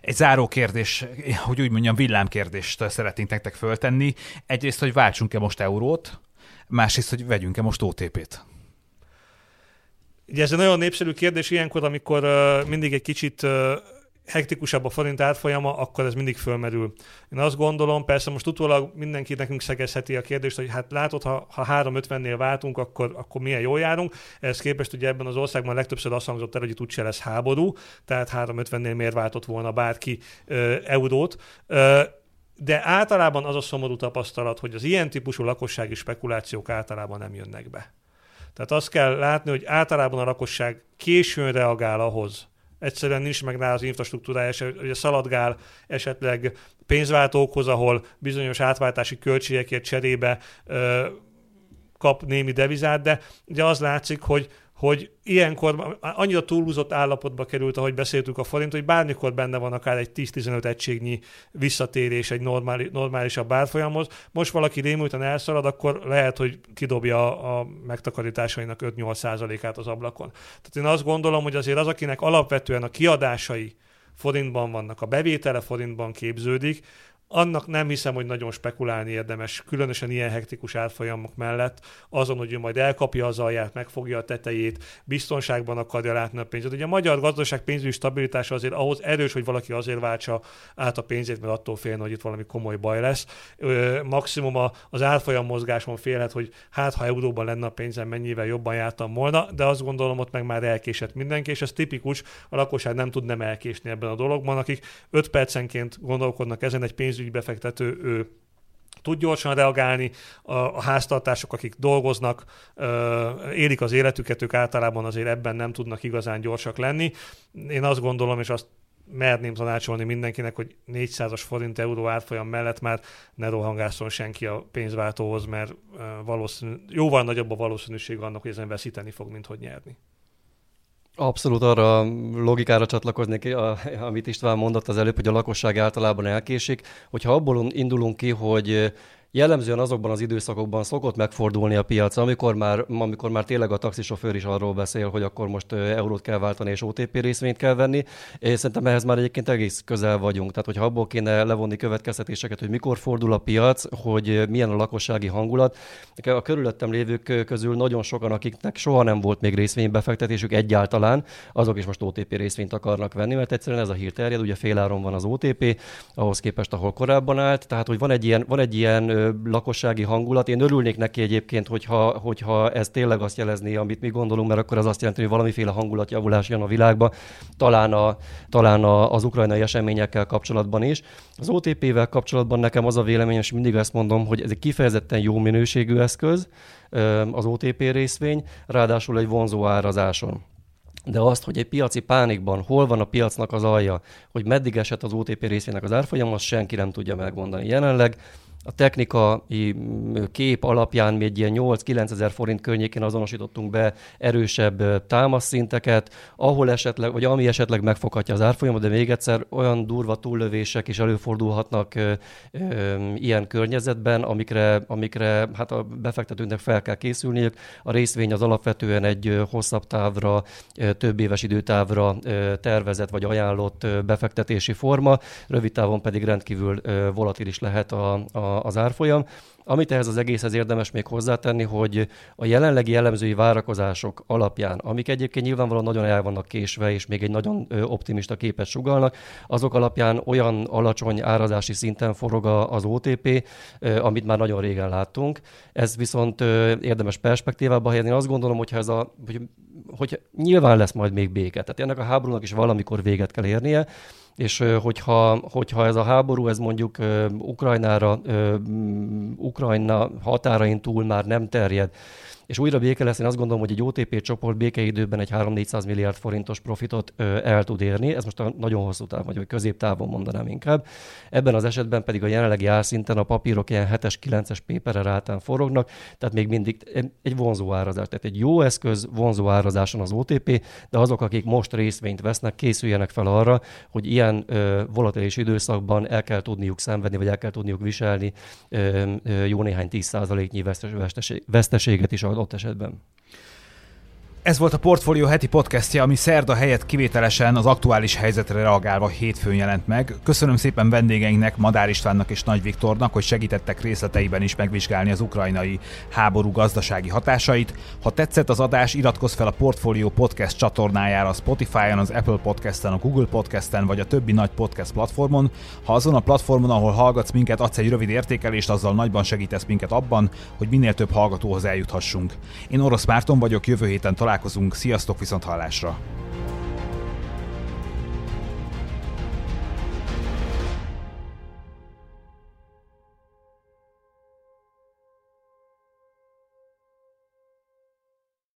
Egy záró kérdés, hogy úgy mondjam, villámkérdést szeretnénk nektek föltenni. Egyrészt, hogy váltsunk-e most eurót, másrészt, hogy vegyünk-e most OTP-t. Ugye ez egy nagyon népszerű kérdés ilyenkor, amikor uh, mindig egy kicsit uh, hektikusabb a forint átfolyama, akkor ez mindig fölmerül. Én azt gondolom, persze most utólag mindenki nekünk szegezheti a kérdést, hogy hát látod, ha, ha 350-nél váltunk, akkor, akkor milyen jól járunk. Ehhez képest ugye ebben az országban legtöbbször azt hangzott el, hogy itt úgyse lesz háború, tehát 350-nél miért váltott volna bárki ö, eurót. Ö, de általában az a szomorú tapasztalat, hogy az ilyen típusú lakossági spekulációk általában nem jönnek be. Tehát azt kell látni, hogy általában a lakosság későn reagál ahhoz, egyszerűen nincs meg rá az infrastruktúrája, ugye szaladgál esetleg pénzváltókhoz, ahol bizonyos átváltási költségekért cserébe ö, kap némi devizát, de ugye az látszik, hogy hogy ilyenkor annyira túlúzott állapotba került, ahogy beszéltük a forint, hogy bármikor benne van akár egy 10-15 egységnyi visszatérés egy normális, normálisabb árfolyamhoz. Most valaki rémülten elszalad, akkor lehet, hogy kidobja a megtakarításainak 5-8%-át az ablakon. Tehát én azt gondolom, hogy azért az, akinek alapvetően a kiadásai forintban vannak, a bevétele forintban képződik, annak nem hiszem, hogy nagyon spekulálni érdemes, különösen ilyen hektikus árfolyamok mellett, azon, hogy ő majd elkapja az alját, megfogja a tetejét, biztonságban akarja látni a pénzét. Ugye a magyar gazdaság pénzügyi stabilitása azért ahhoz erős, hogy valaki azért váltsa át a pénzét, mert attól félne, hogy itt valami komoly baj lesz. maximum az árfolyam mozgáson félhet, hogy hát ha euróban lenne a pénzem, mennyivel jobban jártam volna, de azt gondolom, ott meg már elkésett mindenki, és ez tipikus, a lakosság nem tud nem elkésni ebben a dologban, akik 5 percenként gondolkodnak ezen egy pénzügyi befektető, ő tud gyorsan reagálni, a, a háztartások, akik dolgoznak, élik az életüket, ők általában azért ebben nem tudnak igazán gyorsak lenni. Én azt gondolom, és azt merném tanácsolni mindenkinek, hogy 400-as forint euró árfolyam mellett már ne rohangászon senki a pénzváltóhoz, mert valószínű, jóval nagyobb a valószínűség annak, hogy ezen veszíteni fog, mint hogy nyerni. Abszolút arra a logikára csatlakoznék, amit István mondott az előbb, hogy a lakosság általában elkésik. Hogyha abból indulunk ki, hogy jellemzően azokban az időszakokban szokott megfordulni a piac, amikor már, amikor már tényleg a taxisofőr is arról beszél, hogy akkor most eurót kell váltani és OTP részvényt kell venni. És szerintem ehhez már egyébként egész közel vagyunk. Tehát, hogyha abból kéne levonni következtetéseket, hogy mikor fordul a piac, hogy milyen a lakossági hangulat. A körülöttem lévők közül nagyon sokan, akiknek soha nem volt még részvénybefektetésük egyáltalán, azok is most OTP részvényt akarnak venni, mert egyszerűen ez a hír terjed, ugye féláron van az OTP, ahhoz képest, ahol korábban állt. Tehát, hogy van egy ilyen, van egy ilyen lakossági hangulat. Én örülnék neki egyébként, hogyha, hogyha ez tényleg azt jelezné, amit mi gondolunk, mert akkor az azt jelenti, hogy valamiféle hangulatjavulás jön a világba, talán, a, talán a, az ukrajnai eseményekkel kapcsolatban is. Az OTP-vel kapcsolatban nekem az a véleményem, és mindig ezt mondom, hogy ez egy kifejezetten jó minőségű eszköz, az OTP részvény, ráadásul egy vonzó árazáson. De azt, hogy egy piaci pánikban hol van a piacnak az alja, hogy meddig esett az OTP részvénynek az árfolyam, azt senki nem tudja megmondani. Jelenleg a technikai kép alapján egy ilyen 8-9 ezer forint környékén azonosítottunk be erősebb támaszszinteket, ahol esetleg, vagy ami esetleg megfoghatja az árfolyamot, de még egyszer olyan durva túllövések is előfordulhatnak ö, ö, ilyen környezetben, amikre, amikre hát a befektetőknek fel kell készülniük. A részvény az alapvetően egy hosszabb távra, több éves időtávra tervezett vagy ajánlott befektetési forma, rövid távon pedig rendkívül volatilis lehet a, a az árfolyam. Amit ehhez az egészhez érdemes még hozzátenni, hogy a jelenlegi jellemzői várakozások alapján, amik egyébként nyilvánvalóan nagyon el vannak késve, és még egy nagyon optimista képet sugalnak, azok alapján olyan alacsony árazási szinten forog az OTP, amit már nagyon régen láttunk. Ez viszont érdemes perspektívába helyezni. Azt gondolom, hogyha ez a, hogy, hogy nyilván lesz majd még béke. Tehát ennek a háborúnak is valamikor véget kell érnie, és hogyha, hogyha ez a háború, ez mondjuk Ukrajnára, Ukrajna határain túl már nem terjed, és újra béke lesz, én azt gondolom, hogy egy OTP csoport békeidőben egy 3-400 milliárd forintos profitot ö, el tud érni, ez most a nagyon hosszú táv, vagy középtávon mondanám inkább. Ebben az esetben pedig a jelenlegi árszinten a papírok ilyen 7-es, 9-es péperre rátán forognak, tehát még mindig egy vonzó árazás. Tehát egy jó eszköz vonzó árazáson az OTP, de azok, akik most részvényt vesznek, készüljenek fel arra, hogy ilyen ö, volatilis időszakban el kell tudniuk szenvedni, vagy el kell tudniuk viselni ö, ö, jó néhány 10%-nyi veszteséget is adott esetben. Ez volt a Portfolio heti podcastja, ami szerda helyett kivételesen az aktuális helyzetre reagálva hétfőn jelent meg. Köszönöm szépen vendégeinknek, Madár Istvánnak és Nagy Viktornak, hogy segítettek részleteiben is megvizsgálni az ukrajnai háború gazdasági hatásait. Ha tetszett az adás, iratkozz fel a Portfolio podcast csatornájára a Spotify-on, az Apple Podcast-en, a Google Podcast-en vagy a többi nagy podcast platformon. Ha azon a platformon, ahol hallgatsz minket, adsz egy rövid értékelést, azzal nagyban segítesz minket abban, hogy minél több hallgatóhoz eljuthassunk. Én Orosz Márton vagyok, jövő héten találkozunk találkozunk, sziasztok, viszont hallásra!